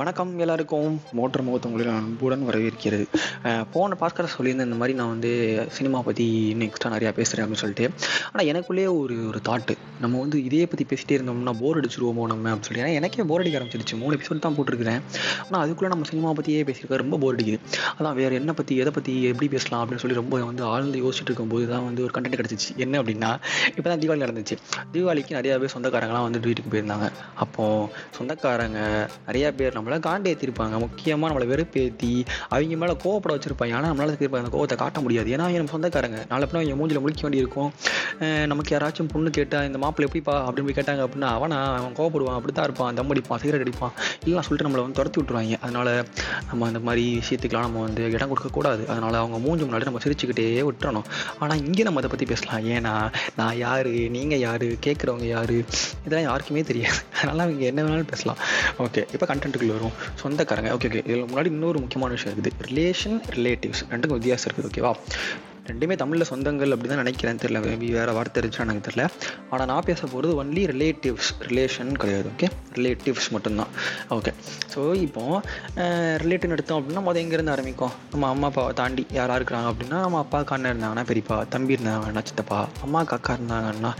வணக்கம் எல்லாருக்கும். மோட்டர் முகத்து உங்களை நான் அன்புடன் வரவேற்கிறது. போன பாஸ்கர சொல்லியிருந்தேன் இந்த மாதிரி நான் வந்து சினிமா பற்றி இன்னும் எக்ஸ்ட்ரா நிறையா பேசுகிறேன் அப்படின்னு சொல்லிட்டு. ஆனால் எனக்குள்ளேயே ஒரு ஒரு தாட்டு நம்ம வந்து இதே பற்றி பேசிட்டே இருந்தோம்னா போர் அடிச்சிருவோமோ நம்ம அப்படின்னு சொல்லி ஏன்னா எனக்கே போர் அடிக்க ஆரம்பிச்சிருச்சு. மூணு எபிசோட் தான் போட்டிருக்கிறேன். ஆனால் அதுக்குள்ளே நம்ம சினிமா பற்றியே பேசியிருக்கா ரொம்ப போர் அடிக்குது. அதான் வேறு என்ன பற்றி எதை பற்றி எப்படி பேசலாம் அப்படின்னு சொல்லி ரொம்ப வந்து ஆழ்ந்து யோசிச்சுட்டு இருக்கும்போது தான் வந்து ஒரு கண்டென்ட் கிடச்சிச்சு. என்ன அப்படின்னா இப்போ தான் தீபாவளி நடந்துச்சு. தீபாவளிக்கு நிறையா பேர் சொந்தக்காரங்களாம் வந்து வீட்டுக்கு போயிருந்தாங்க. அப்போது சொந்தக்காரங்க நிறையா பேர் நம்மளை காண்டி ஏற்றிருப்பாங்க முக்கியமாக நம்மளை வெறுப்பேற்றி அவங்க மேலே கோவப்பட வச்சிருப்பாங்க. ஆனால் நம்மளால திருப்பி அந்த கோவத்தை காட்ட முடியாது. ஏன்னா என் நம்ம சொந்தக்காரங்க. நாளை பின்ன அவங்க மூஞ்சில் முழிக்க வேண்டியிருக்கும். நமக்கு யாராச்சும் பொண்ணு கேட்டால் இந்த மாப்பிள்ளை எப்படிப்பா? அப்படின்னு போய் கேட்டாங்க அப்படின்னா அவனா அவன் கோவப்படுவான். அப்படி தான் இருப்பான். தம் அடிப்பான். சிகரெட் அடிப்பான். இல்லை சொல்லிட்டு நம்மளை வந்து துரத்தி விட்டுருவாங்க. அதனால் நம்ம அந்த மாதிரி விஷயத்துக்கெலாம் நம்ம வந்து இடம் கொடுக்கக்கூடாது அதனால் அவங்க மூஞ்சி முன்னாடி நம்ம சிரிச்சுக்கிட்டே விட்டுறணும். ஆனால் இங்கே நம்ம அதை பற்றி பேசலாம். ஏன்னா நான் யார் நீங்கள் யார் கேட்குறவங்க யார் இதெல்லாம் யாருக்குமே தெரியாது. அதனால் அவங்க என்ன வேணாலும் பேசலாம். ஓகே. இப்போ கண்டென்ட்டுக்குள்ளே வரும். சொந்தக்காரங்க ஓகே ஓகே இதில் முன்னாடி இன்னொரு முக்கியமான விஷயம் இருக்குது. ரிலேஷன் ரிலேட்டிவ்ஸ் ரெண்டுக்கும் வித்தியாசம் இருக்குது ஓகேவா ரெண்டுமே தமிழில் சொந்தங்கள் அப்படி தான் நினைக்கிறேன். தெரியல மேபி வேறு வார்த்தை இருந்துச்சுன்னா எனக்கு தெரியல. ஆனால் நான் பேச போகிறது ஒன்லி ரிலேட்டிவ்ஸ் ரிலேஷன் கிடையாது ஓகே ரிலேட்டிவ்ஸ் மட்டும்தான். ஓகே ஸோ இப்போ ரிலேட்டிவ் எடுத்தோம் அப்படின்னா மொதல் எங்கேருந்து ஆரம்பிக்கும்? நம்ம அம்மா அப்பாவை தாண்டி யாராக இருக்கிறாங்க அப்படின்னா நம்ம அப்பாவுக்கு அண்ணன் இருந்தாங்கன்னா பெரியப்பா தம்பி இருந்தாங்கன்னா சித்தப்பா. அம்மாவுக்கு அக்கா இருந்தாங்கன்னா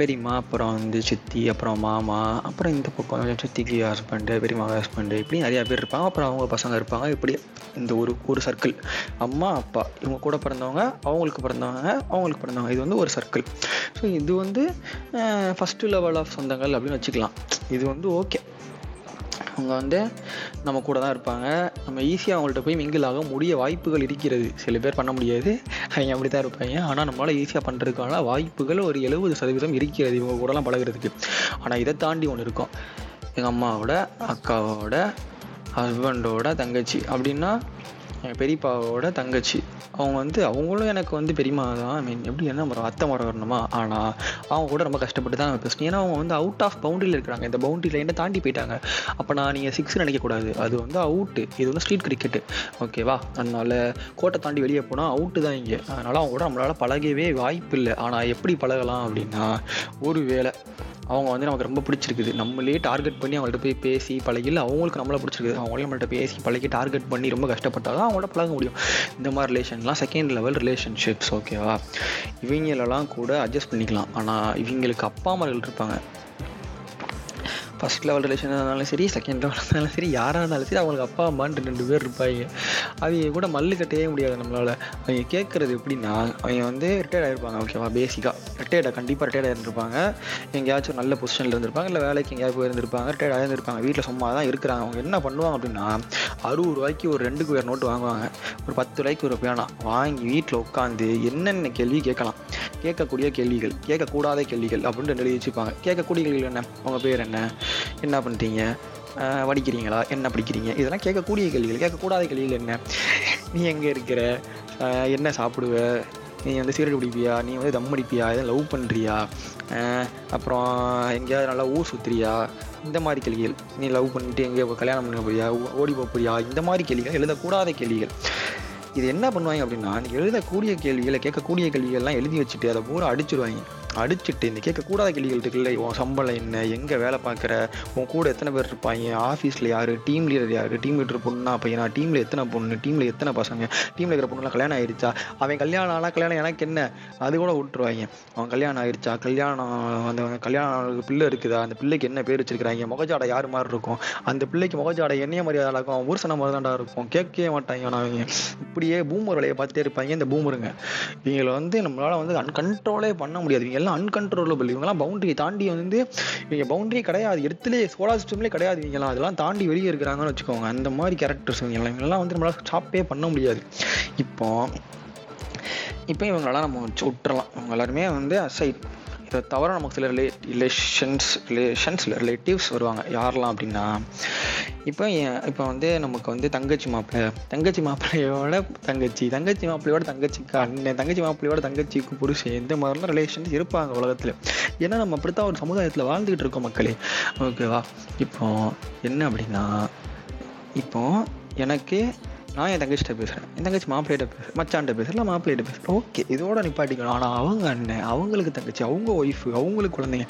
பெரியம்மா அப்புறம் வந்து சித்தி அப்புறம் மாமா அப்புறம் இந்த பக்கம் சித்திக்கு ஹஸ்பண்டு பெரியம்மா ஹஸ்பண்டு இப்படி நிறையா பேர் இருப்பாங்க. அப்புறம் அவங்க பசங்க இருப்பாங்க. இப்படி இந்த ஒரு ஒரு சர்க்கிள் அம்மா அப்பா இவங்க கூட பிறந்த பிறந்தவங்க அவங்களுக்கு பிறந்தவங்க அவங்களுக்கு பிறந்தவங்க. இது வந்து ஒரு சர்க்கிள் ஸோ இது வந்து ஃபஸ்ட்டு லெவல் ஆஃப் சொந்தங்கள் அப்படின்னு வச்சுக்கலாம். இது வந்து ஓகே அவங்க வந்து நம்ம கூட தான் இருப்பாங்க. நம்ம ஈஸியாக அவங்கள்ட்ட போய் மிங்கிள் ஆக முடிய வாய்ப்புகள் இருக்கிறது. சில பேர் பண்ண முடியாது. அவங்க அப்படி தான் இருப்பாங்க. ஆனால் நம்மளால் ஈஸியாக பண்ணுறதுக்கான வாய்ப்புகள் ஒரு எழுபது சதவீதம் இருக்கிறது. இவங்க கூடலாம் பழகுறதுக்கு. ஆனால் இதை தாண்டி ஒன்று இருக்கும். எங்கள் அம்மாவோட அக்காவோட ஹஸ்பண்டோட தங்கச்சி. அப்படின்னா என் பெரியப்பாவோட தங்கச்சி. அவங்க வந்து அவங்களும் எனக்கு வந்து பெரியம்மா தான். ஐ மீன் எப்படி என்ன மரம் அத்தை மரம் வரணுமா? ஆனால் அவங்க கூட ரொம்ப கஷ்டப்பட்டு தான் பேசணும் ஏன்னா அவங்க வந்து அவுட் ஆஃப் பவுண்டரியில் இருக்கிறாங்க. இந்த பவுண்டரி லைனை தாண்டி போயிட்டாங்க. அப்போ நான் நீங்கள் சிக்ஸ் நினைக்கக்கூடாது. அது வந்து அவுட்டு இது வந்து ஸ்ட்ரீட் கிரிக்கெட்டு ஓகேவா அதனால் கோட்டை தாண்டி வெளியே போனால் அவுட்டு தான் இங்கே. அதனால் அவங்க கூட நம்மளால் பழகவே வாய்ப்பு இல்லை ஆனால் எப்படி பழகலாம் அப்படின்னா ஒரு வேளை அவங்க வந்து நமக்கு ரொம்ப பிடிச்சிருக்குது. நம்மளே டார்கெட் பண்ணி அவங்கள்ட்ட போய் பேசி பழகியில் அவங்களுக்கு நம்மள பிடிச்சிருக்குது. அவங்களே நம்மள்ட்ட பேசி பழகி டார்கெட் பண்ணி ரொம்ப கஷ்டப்பட்டால் தான் அவங்கள்ட்ட பழக முடியும். இந்த மாதிரி ரிலேஷன்லாம் செகண்ட் லெவல் ரிலேஷன்ஷிப்ஸ் ஓகேவா இவங்களெல்லாம் கூட அட்ஜஸ்ட் பண்ணிக்கலாம். ஆனால் இவங்களுக்கு அப்பா அம்மார்கள் இருப்பாங்க. ஃபஸ்ட் லெவல் ரிலேஷனாக இருந்தாலும் சரி செகண்ட் லெவல் இருந்தாலும் சரி யாராக இருந்தாலும் சரி அவங்களுக்கு அப்பா அம்மான்ட்டு ரெண்டு பேர் இருப்பாங்க. அவங்க கூட மல்லு கட்டவே முடியாது நம்மளால். அவங்க கேட்குறது எப்படின்னா அவங்க வந்து ரிட்டையர்ட் ஆகிருப்பாங்க ஓகேவா பேசிக்காக ரிட்டையர்டாக கண்டிப்பாக ரிட்டையர்ட் ஆகிருந்திருப்பாங்க எங்கேயாச்சும் நல்ல பொசிஷனில் இருந்திருப்பாங்க இல்லை வேலைக்கு எங்கேயாவது போயிருந்திருப்பாங்க ரிட்டையர்ட் ஆகிருந்திருப்பாங்க வீட்டில் சும்மா தான் இருக்கிறாங்க. அவங்க என்ன பண்ணுவாங்க அப்படின்னா அறுபது ரூபாய்க்கு ஒரு ரெண்டுக்கு வேறு நோட்டு வாங்குவாங்க. ஒரு பத்து ரூபாய்க்கு ஒரு பேனா வாங்கி வீட்டில் உட்காந்து என்னென்ன கேள்வி கேட்கலாம். கேட்கக்கூடிய கேள்விகள் கேட்கக்கூடாத கேள்விகள் அப்படின்னு ரெண்டு எழுதி வச்சுப்பாங்க கேட்கக்கூடிய கேள்விகள் என்ன? அவங்க பேர் என்ன? என்ன பண்ணுறீங்க வடிக்கிறீங்களா? என்ன படிக்கிறீங்க? இதெல்லாம் கேட்கக்கூடிய கேள்விகள் கேட்கக்கூடாத கேள்விகள் என்ன? நீ எங்கே இருக்கிற? என்ன சாப்பிடுவ? நீ வந்து சிகரெட் பிடிப்பியா? நீ வந்து தம் அடிப்பியா? எதுவும் லவ் பண்ணுறியா அப்புறம் எங்கேயாவது நல்லா ஊர் சுற்றுறியா இந்த மாதிரி கேள்விகள். நீ லவ் பண்ணிட்டு எங்கேயோ கல்யாணம் பண்ண போறியா? ஓ- ஓடி போக போறியா? இந்த மாதிரி கேள்விகள் எழுதக்கூடாத கேள்விகள். இது என்ன பண்ணுவாங்க அப்படின்னா எழுதக்கூடிய கேள்விகளை கேட்கக்கூடிய கேள்விகள்லாம் எழுதி வச்சுட்டு அதை பூரா அடிச்சிருவாங்க. அடிச்சுட்டு இந்த கேட்கக்கூடாத கேள்விகள் இருக்குல்ல உன் சம்பளம் என்ன? எங்கே வேலை பார்க்குற? உன் கூட எத்தனை பேர் இருப்பாங்க? ஆஃபீஸில் யார்? டீம் லீடர் யார்? டீம் லீடர் பொண்ணா பையனா? டீமில் எத்தனை பொண்ணு? டீமில் எத்தனை பசங்க? டீமில் இருக்கிற பொண்ணுலாம் கல்யாணம் ஆயிடுச்சா அவன் கல்யாணம் ஆனால் கல்யாணம் எனக்கு என்ன? அது கூட விட்டுருவாங்க. அவன் கல்யாணம் ஆயிடுச்சா கல்யாணம் அந்த கல்யாணம் பிள்ளை இருக்குதா? அந்த பிள்ளைக்கு என்ன பேர் வச்சிருக்கிறாங்க? முகஜாடை யார் மாதிரி இருக்கும்? அந்த பிள்ளைக்கு முகஜாடை என்னைய மாதிரியா இருக்கும் அவன் ஊர்சன மாதிரி தான்டா இருக்கும். கேட்கவே மாட்டாங்க அவங்க. இப்படியே பூமர் வேலையை பார்த்தே இருப்பாங்க. இந்த பூமருங்க. இவங்களை வந்து நம்மளால் வந்து அன்கண்ட்ரோலே பண்ண முடியாது. இவங்க எல்லாம் அன்கண்ட்ரோலபிள் இவங்கெல்லாம் பவுண்டரி தாண்டி வந்து இவங்க பவுண்டரி கிடையாது. இடத்துலேயே சோலார் சிஸ்டம்லேயே கிடையாது இவங்கெல்லாம். அதெல்லாம் தாண்டி வெளியே இருக்கிறாங்கன்னு வச்சுக்கோங்க. அந்த மாதிரி கேரக்டர்ஸ் இவங்கெல்லாம். இவங்கெல்லாம் வந்து நம்மளால ஸ்டாப்பே பண்ண முடியாது. இப்போ இப்போ இவங்களெல்லாம் நம்ம வச்சு விட்டுறலாம். அவங்க எல்லாருமே வந்து அசைட் தவிர நமக்கு சில ரிலே ரிலேஷன்ஸ் ரிலேஷன்ஸில் ரிலேட்டிவ்ஸ் வருவாங்க. யாரெல்லாம் அப்படின்னா இப்போ இப்போ வந்து நமக்கு வந்து தங்கச்சி மாப்பிள்ளை தங்கச்சி மாப்பிள்ளையோட தங்கச்சி. தங்கச்சி மாப்பிள்ளையோட தங்கச்சிக்கு அண்ணன். தங்கச்சி மாப்பிள்ளையோட தங்கச்சிக்கு புருஷன். இந்த மாதிரிலாம் ரிலேஷன்ஸ் இருப்பாங்க உலகத்தில். ஏன்னா நம்ம அப்படித்தான் ஒரு சமுதாயத்தில் வாழ்ந்துகிட்டு இருக்கோம் மக்களே. ஓகேவா இப்போ என்ன அப்படின்னா இப்போ எனக்கு நான் என் தங்கச்சிட்ட பேசுகிறேன் என் தங்கச்சி மாப்பிள்ளையிட்ட பேசுகிறேன் மச்சான்ட்ட பேச மாப்பிள்ளையிட்ட பேசுகிறேன் ஓகே இதோட நிப்பாட்டிக்கணும் ஆனால் அவங்க அண்ணன் அவங்களுக்கு தங்கச்சி அவங்க ஒய்ஃபு அவங்களுக்கு குழந்தைங்க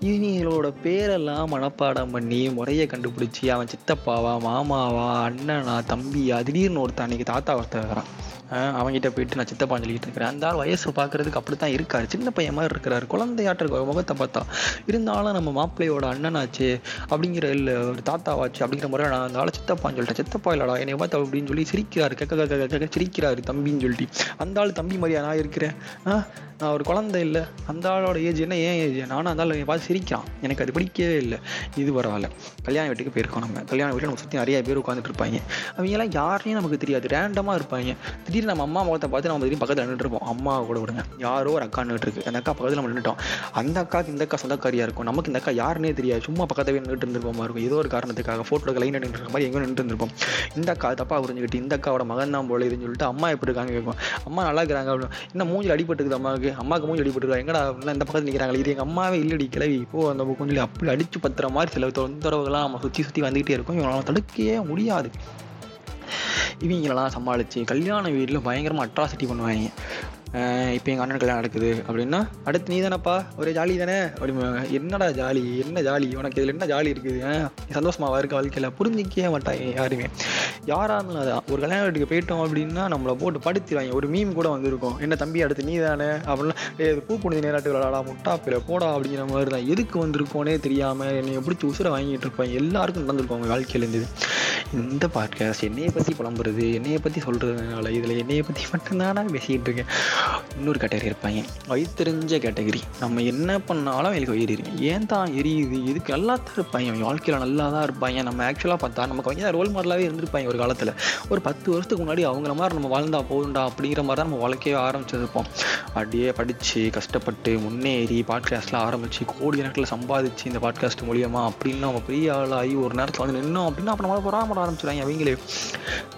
இவங்களோட பேரெல்லாம் மனப்பாடம் பண்ணி முறையை கண்டுபிடிச்சி அவன் சித்தப்பாவா மாமாவா அண்ணனா தம்பியா திடீர்னு ஒருத்தன் அன்னைக்கு தாத்தா ஒருத்தன் வரான் அவங்ககிட்ட போயிட்டு நான் சித்தப்பா சொல்லிட்டு இருக்கிறேன். அந்த ஆள் வயசு பார்க்கறதுக்கு அப்படி தான் இருக்காரு. சின்ன பையன் மாதிரி இருக்கிறாரு. குழந்தையாட்டு இருக்க முகத்தை பார்த்தா இருந்தாலும் நம்ம மாப்பிள்ளையோட அண்ணனாச்சு அப்படிங்கிற இல்லை ஒரு தாத்தாவாச்சு அப்படிங்கிற முறை நான் அந்த ஆளை சித்தப்பான்னு சொல்லிட்டேன். சித்தப்பா இல்லடா என்னை பார்த்தா அப்படின்னு சொல்லி சிரிக்கிறாரு. கக்க கக்க கக்க சிரிக்கிறாரு தம்பின்னு சொல்லிட்டு. அந்த ஆள் தம்பி மாதிரியா நான் இருக்கிறேன். நான் ஒரு குழந்தை இல்லை. அந்த ஆளோட ஏஜ் என்ன? ஏன் ஏஜ்? நானும் அந்த ஆள் என்னை பார்த்து சிரிக்கிறான். எனக்கு அது பிடிக்கவே இல்லை. இது பரவாயில்ல. கல்யாண வீட்டுக்கு போயிருக்கோம் நம்ம. கல்யாண வீட்டில் நம்ம சுற்றி நிறைய பேர் உட்காந்துட்டு இருப்பாங்க. அவங்கெல்லாம் யாரையும் நமக்கு தெரியாது. ரேண்டமாக இருப்பாங்க. திடீர்னு நம்ம அம்மா முகத்தை பார்த்து நம்ம திடீர்னு பக்கத்தில் நின்றுட்டு இருப்போம். அம்மா கூட விடுங்க. யாரோ ஒரு அக்கா நின்றுட்டு இருக்கு. அந்த அக்கா பக்கத்தில் நம்ம நின்றுட்டோம் அந்த அக்காவுக்கு இந்த அக்கா சொந்தக்காரியாக இருக்கும். நமக்கு இந்த அக்கா யாருன்னே தெரியாது. சும்மா பக்கத்தில் நின்றுட்டு இருந்திருப்போமா இருக்கும் ஏதோ ஒரு காரணத்துக்காக ஃபோட்டோ லைன் நின்று மாதிரி எங்கேயும் நின்று இருந்திருப்போம். இந்த அக்கா தப்பா புரிஞ்சுக்கிட்டு இந்த அக்காவோட மகன் தான் போல இதுன்னு சொல்லிட்டு அம்மா எப்படி இருக்காங்க கேட்கும் அம்மா நல்லா இருக்கிறாங்க அப்படின்னு. இன்னும் மூஞ்சி அடிபட்டுக்குது அம்மாவுக்கு? அம்மாவுக்கு மூஞ்சி அடிபட்டுருக்கா எங்கடா அப்படின்னா இந்த பக்கத்தில் நிற்கிறாங்க இது எங்கள் அம்மாவே இல்லடி கிளவி இப்போ அந்த கொஞ்சம் அப்படி அடிச்சு பத்துற மாதிரி சில தொந்தரவுகள்லாம் நம்ம சுற்றி சுற்றி வந்துகிட்டே இருக்கும். இவங்களால தடுக்கவே முடியாது. இவங்களெல்லாம் சமாளித்து கல்யாண வீட்டில் பயங்கரமாக அட்ராசிட்டி பண்ணுவாங்க. இப்போ எங்கள் அண்ணன் கல்யாணம் நடக்குது அப்படின்னா அடுத்து நீ தானப்பா ஒரே ஜாலி தானே? அப்படிம்பாங்க என்னடா ஜாலி என்ன ஜாலி உனக்கு இதில் என்ன ஜாலி இருக்குது? சந்தோஷமாக இருக்க வாழ்க்கையில்? புரிஞ்சிக்கவே மாட்டாங்க யாருமே. யாராக இருந்தாலும் அதான் ஒரு கல்யாண வீட்டுக்கு போயிட்டோம் அப்படின்னா நம்மளை போட்டு படுத்திடுவாங்க ஒரு மீம் கூட வந்திருக்கும். என்ன தம்பி அடுத்து நீ தானே? அப்படின்னா பூ புனித நேராட்டு விளாடா முட்டாப்பில போடா அப்படிங்கிற மாதிரி தான் எதுக்கு வந்திருக்கோனே தெரியாமல் என்னை பிடிச்சி உசுரை வாங்கிட்டு இருப்பாங்க. எல்லாருக்கும் நடந்திருக்கும் அவங்க வாழ்க்கையிலேருந்து இந்த பாட்காஸ்ட் என்னையை பற்றி புலம்புறது என்னையை பற்றி சொல்கிறதுனால இதில் என்னையை பற்றி மட்டும்தானா பேசிக்கிட்டு இருக்கேன். இன்னொரு கேட்டகரி இருப்பாங்க. வயிற்றுறிஞ்ச கேட்டகரி நம்ம என்ன பண்ணாலும் அவங்களுக்கு வயிறு எரியும் ஏன் தான் எரியுது? இதுக்கு நல்லா தான் இருப்பாங்க. அவங்க வாழ்க்கையில் நல்லா தான் இருப்பாங்க. நம்ம ஆக்சுவலாக பார்த்தா நமக்கு அவங்க ரோல் மாடலாகவே இருந்திருப்பாங்க ஒரு காலத்தில். ஒரு பத்து வருஷத்துக்கு முன்னாடி அவங்கள மாதிரி நம்ம வாழ்ந்தா போதும்டா அப்படிங்கிற மாதிரி தான் நம்ம வாழ்க்கையே ஆரம்பிச்சிருப்போம். அப்படியே படித்து கஷ்டப்பட்டு முன்னேறி பாட்காஸ்ட்லாம் ஆரம்பித்து கோடி கணக்கில் சம்பாதிச்சு இந்த பாட்காஸ்ட் மூலியமாக அப்படின்னு நம்ம பெரிய ஆளாகி ஒரு நேரத்தில் வந்து நின்னோம் அப்படின்னா அப்போ நம்மளால் பொறாமட ஆரம்பிச்சிடுறாங்க அவங்களே.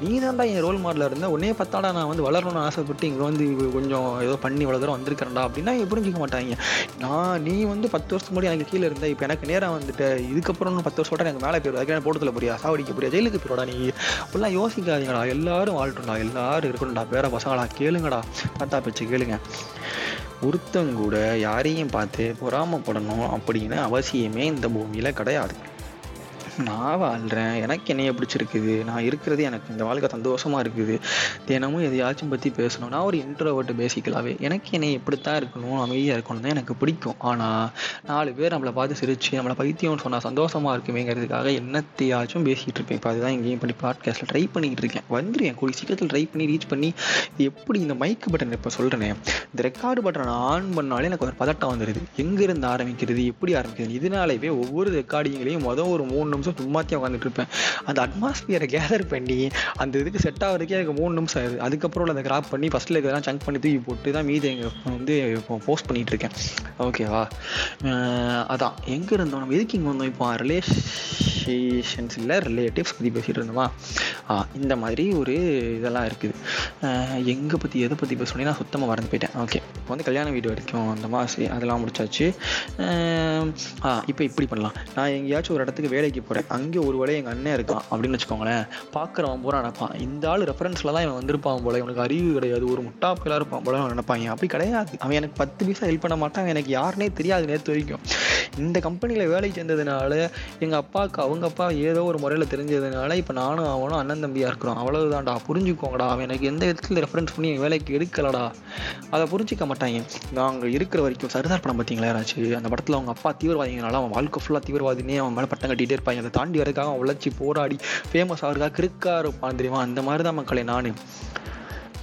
நீ தான்டா என் ரோல் மாடலாக இருந்தால் உடனே பார்த்தாடா நான் வந்து வளரணும்னு ஆசைப்பட்டு இங்கே வந்து கொஞ்சம் ஏதோ பண்ணி இவ்வளோ தூரம் வந்திருக்கிறேன்டா அப்படின்னா புரிஞ்சிக்க மாட்டாங்க. நான் நீ வந்து பத்து வருஷத்துக்கு முன்னாடி எனக்கு கீழே இருந்தா. இப்போ எனக்கு நேராக வந்துட்டு. இதுக்கப்புறம் இன்னும் பத்து வருஷம் எனக்கு மேலே போயிடும் அதுக்கு போட்டத்தில் போறியா? சாவடிக்க போறியா? ஜெயிலுக்கு போயிடா நீ. அப்படிலாம் யோசிக்காதீங்கடா. எல்லாரும் வாழ்ட்டும்டா. எல்லாரும் இருக்கணும்டா. பேர பசங்களா கேளுங்கடா. தாத்தா பேச்சு கேளுங்க. ஒருத்தங்கூட யாரையும் பார்த்து பொறாமப்படணும் அப்படின்னு அவசியமே இந்த பூமியில் கிடையாது. நான் வாழ்கிறேன் எனக்கு என்னைய பிடிச்சிருக்குது. நான் இருக்கிறது எனக்கு இந்த வாழ்க்கை சந்தோஷமாக இருக்குது. தினமும் எதையாச்சும் பற்றி பேசணும். நான் ஒரு இன்ட்ரோவர்ட்டு பேசிக்கலாவே. எனக்கு என்னை இப்படித்தான் இருக்கணும். அமைதியாக இருக்கணும் தான் எனக்கு பிடிக்கும். ஆனால் நாலு பேர் நம்மளை பார்த்து சிரிச்சு நம்மளை பைத்தியம்னு சொன்னால் சந்தோஷமாக இருக்குமேங்கிறதுக்காக என்னத்தையாச்சும் பேசிகிட்டு இருப்பேன். இப்போ அதுதான் எங்கேயும் பண்ணி பாட்காஸ்ட்டில் ட்ரை பண்ணிக்கிட்டு இருக்கேன். வந்துருவேன் கூடிய சீக்கிரத்தில் ட்ரை பண்ணி ரீச் பண்ணி எப்படி இந்த மைக் பட்டன் இப்போ சொல்கிறேனே இந்த ரெக்கார்டு பட்டனை ஆன் பண்ணாலே எனக்கு ஒரு பதட்டம் வந்துடுது எங்கேருந்து ஆரம்பிக்கிறது? எப்படி ஆரம்பிக்கிறது? இதனாலேயே ஒவ்வொரு ரெக்கார்டிங்லேயும் மொதல் ஒரு மூணு நிமிஷம் சும்மாத்தியாக உட்காந்துட்டு இருப்பேன். அந்த அட்மாஸ்பியரை கேதர் பண்ணி அந்த இதுக்கு செட் ஆகிறதுக்கே எனக்கு மூணு நிமிஷம் ஆகுது. அதுக்கப்புறம் அதை கிராப் பண்ணி ஃபஸ்ட்டில் இருக்கிறதெல்லாம் சங்க் பண்ணி தூக்கி போட்டு தான் மீதி எங்கள் வந்து இப்போ போஸ்ட் பண்ணிகிட்டு இருக்கேன். ஓகேவா அதான். எங்கே இருந்தோம்? நம்ம எதுக்கு இங்கே வந்தோம்? இப்போ ரிலேஷன்ஸ் இல்லை ரிலேட்டிவ்ஸ் பற்றி பேசிகிட்டு இருந்தோமா? இந்த மாதிரி ஒரு இதெல்லாம் இருக்குது. எங்கே பற்றி எதை பற்றி பேசணும்னா நான் சுத்தமாக மறந்து போயிட்டேன். ஓகே இப்போ வந்து கல்யாண வீடு வரைக்கும் அந்த மாதிரி அதெல்லாம் முடிச்சாச்சு. இப்போ இப்படி பண்ணலாம். நான் எங்கேயாச்சும் ஒரு இடத்துக்கு வேலைக்கு போகிறேன் அங்கே ஒரு வேலை எங்கள் அண்ணன் இருக்கான் அப்படின்னு வச்சுக்கோங்களேன். பார்க்குறவன் பூரா நினைப்பான். இந்த ஆள் ரெஃபரன்ஸில் தான் இவன் வந்திருப்பான் போல இவனுக்கு அறிவு கிடையாது. ஒரு முட்டா இருப்பான் போல நினைப்பாங்க அப்படி கிடையாது. அவன் எனக்கு பத்து பைசா ஹெல்ப் பண்ண மாட்டான். எனக்கு யாருனே தெரியாது நேற்று வரைக்கும். இந்த கம்பெனியில் வேலைக்கு சேர்ந்ததுனால எங்கள் அப்பாவுக்கு அவங்க அப்பா ஏதோ ஒரு முறையில் தெரிஞ்சதுனால இப்போ நானும் அவனும் அண்ணன் தம்பியாக இருக்கிறோம். அவ்வளவுதான்டா. புரிஞ்சுக்கோங்கடா. அவன் எனக்கு எந்த விதத்தில் ரெஃபரன்ஸ் பண்ணி வேலைக்கு எடுக்கலடா. அதை புரிஞ்சிக்க மாட்டாங்க நாங்கள் இருக்கிற வரைக்கும் சர்தார் படம் பார்த்தீங்களா யாராச்சு? அந்த படத்தில் அவங்க அப்பா தீவிரவாதிங்கனால அவன் வாழ்க்கை ஃபுல்லாக தீவிரவாதினே அவன் மேலே பட்டம் கட்டிகிட்டே இருப்பாங்க அதை தாண்டி வரதுக்காக அவன் உழைச்சி போராடி ஃபேமஸ் ஆகிறதுக்காக கிறுக்கா இருப்பான் தெரியுமா? அந்த மாதிரி தான் மக்களே நான்.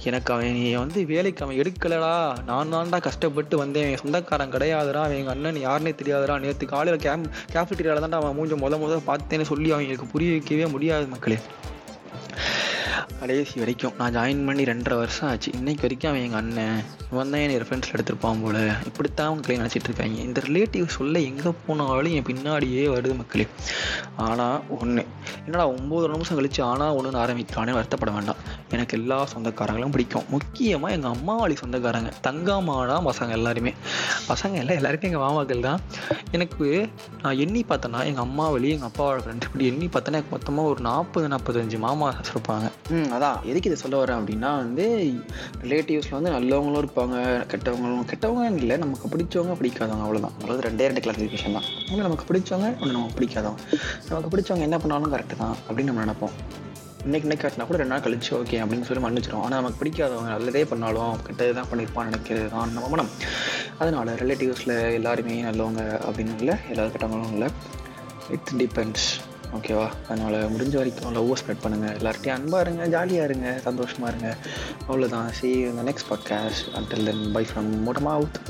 எனக்கு அவன் நீ வந்து வேலைக்கு அவன் எடுக்கலடா. நான் தான்டா கஷ்டப்பட்டு வந்தேன். என் சொந்தக்காரன் கிடையாதுடா. அவன் எங்கள் அண்ணன் யாருனே தெரியாதுடா. நேற்று காலையில் கேம் கேஃபிட்டீரியாவில் தான்டா அவன் மூஞ்ச முத முத பார்த்தேன்னு சொல்லி அவங்களுக்கு புரிய வைக்கவே முடியாது மக்களே. கடைசி வரைக்கும். நான் ஜாயின் பண்ணி ரெண்டரை வருஷம் ஆச்சு. இன்னைக்கு வரைக்கும் அவன் எங்கள் அண்ணன் இவன் தான் என் ரெஃபரன்ஸில் எடுத்திருப்பான் போல. இப்படித்தான் அவங்களே நினச்சிட்டு இருக்காங்க. இந்த ரிலேட்டிவ் சொல்ல எங்கே போனாலும் என் பின்னாடியே வருது மக்களே. ஆனால் ஒன்று என்னடா ஒம்பது நிமிஷம் கழிச்சு ஆனால் ஒன்றுன்னு ஆரம்பிக்கிறானே வருத்தப்பட வேண்டாம். எனக்கு எல்லா சொந்தக்காரங்களும் பிடிக்கும். முக்கியமாக எங்கள் அம்மாவாளி சொந்தக்காரங்க தங்கம்மானா பசங்க எல்லாருமே. பசங்க எல்லாம் எல்லாருக்கும் எங்கள் மாமாக்கள் தான். எனக்கு நான் எண்ணி பார்த்தேன்னா எங்கள் அம்மா வழி எங்கள் அப்பாவோட ஃப்ரெண்ட்ஸ் இப்படி எண்ணி பார்த்தேன்னா எனக்கு மொத்தமாக ஒரு நாற்பது நாற்பத்தஞ்சு மாமா இருப்பாங்க ம் அதான். எதுக்கு இதை சொல்ல வரேன் அப்படின்னா வந்து ரிலேட்டிவ்ஸில் வந்து நல்லவங்களும் இருப்பாங்க கெட்டவங்களும் கெட்டவங்க இல்லை நமக்கு பிடிச்சவங்க பிடிக்காதவங்க அவ்வளோதான் அதாவது ரெண்டே ரெண்டு கிளாசிஃபிகேஷன் தான். ஒன்று நமக்கு பிடிச்சவங்க ஒன்று நமக்கு பிடிக்காதவங்க. நமக்கு பிடிச்சவங்க என்ன பண்ணாலும் கரெக்டு தான் அப்படின்னு நம்ம நினைப்போம். இன்னைக்கு இன்னைக்கு காட்டினா கூட ரெண்டு நாள் கழிச்சு ஓகே அப்படின்னு சொல்லி மன்னிச்சிடும் ஆனால் நமக்கு பிடிக்காதவங்க நல்லதே பண்ணாலும் கெட்டது தான் பண்ணியிருப்பான்னு நினைக்கிறது தான் நம்ம மனம். அதனால் ரிலேட்டிவ்ஸில் எல்லாருமே நல்லவங்க அப்படின்னு இல்லை எல்லாரும் கெட்டவங்களும் இல்லை. இட் டிபெண்ட்ஸ் ஓகேவா அதனால் முடிஞ்ச வரைக்கும் லவ்வை ஸ்ப்ரெட் பண்ணுங்கள் எல்லார்ட்டையும் அன்பாக இருங்க ஜாலியாக இருங்க சந்தோஷமாக இருங்க. அவ்வளோதான் சி இந்த next podcast until then bye from மூட்டமாக Awadh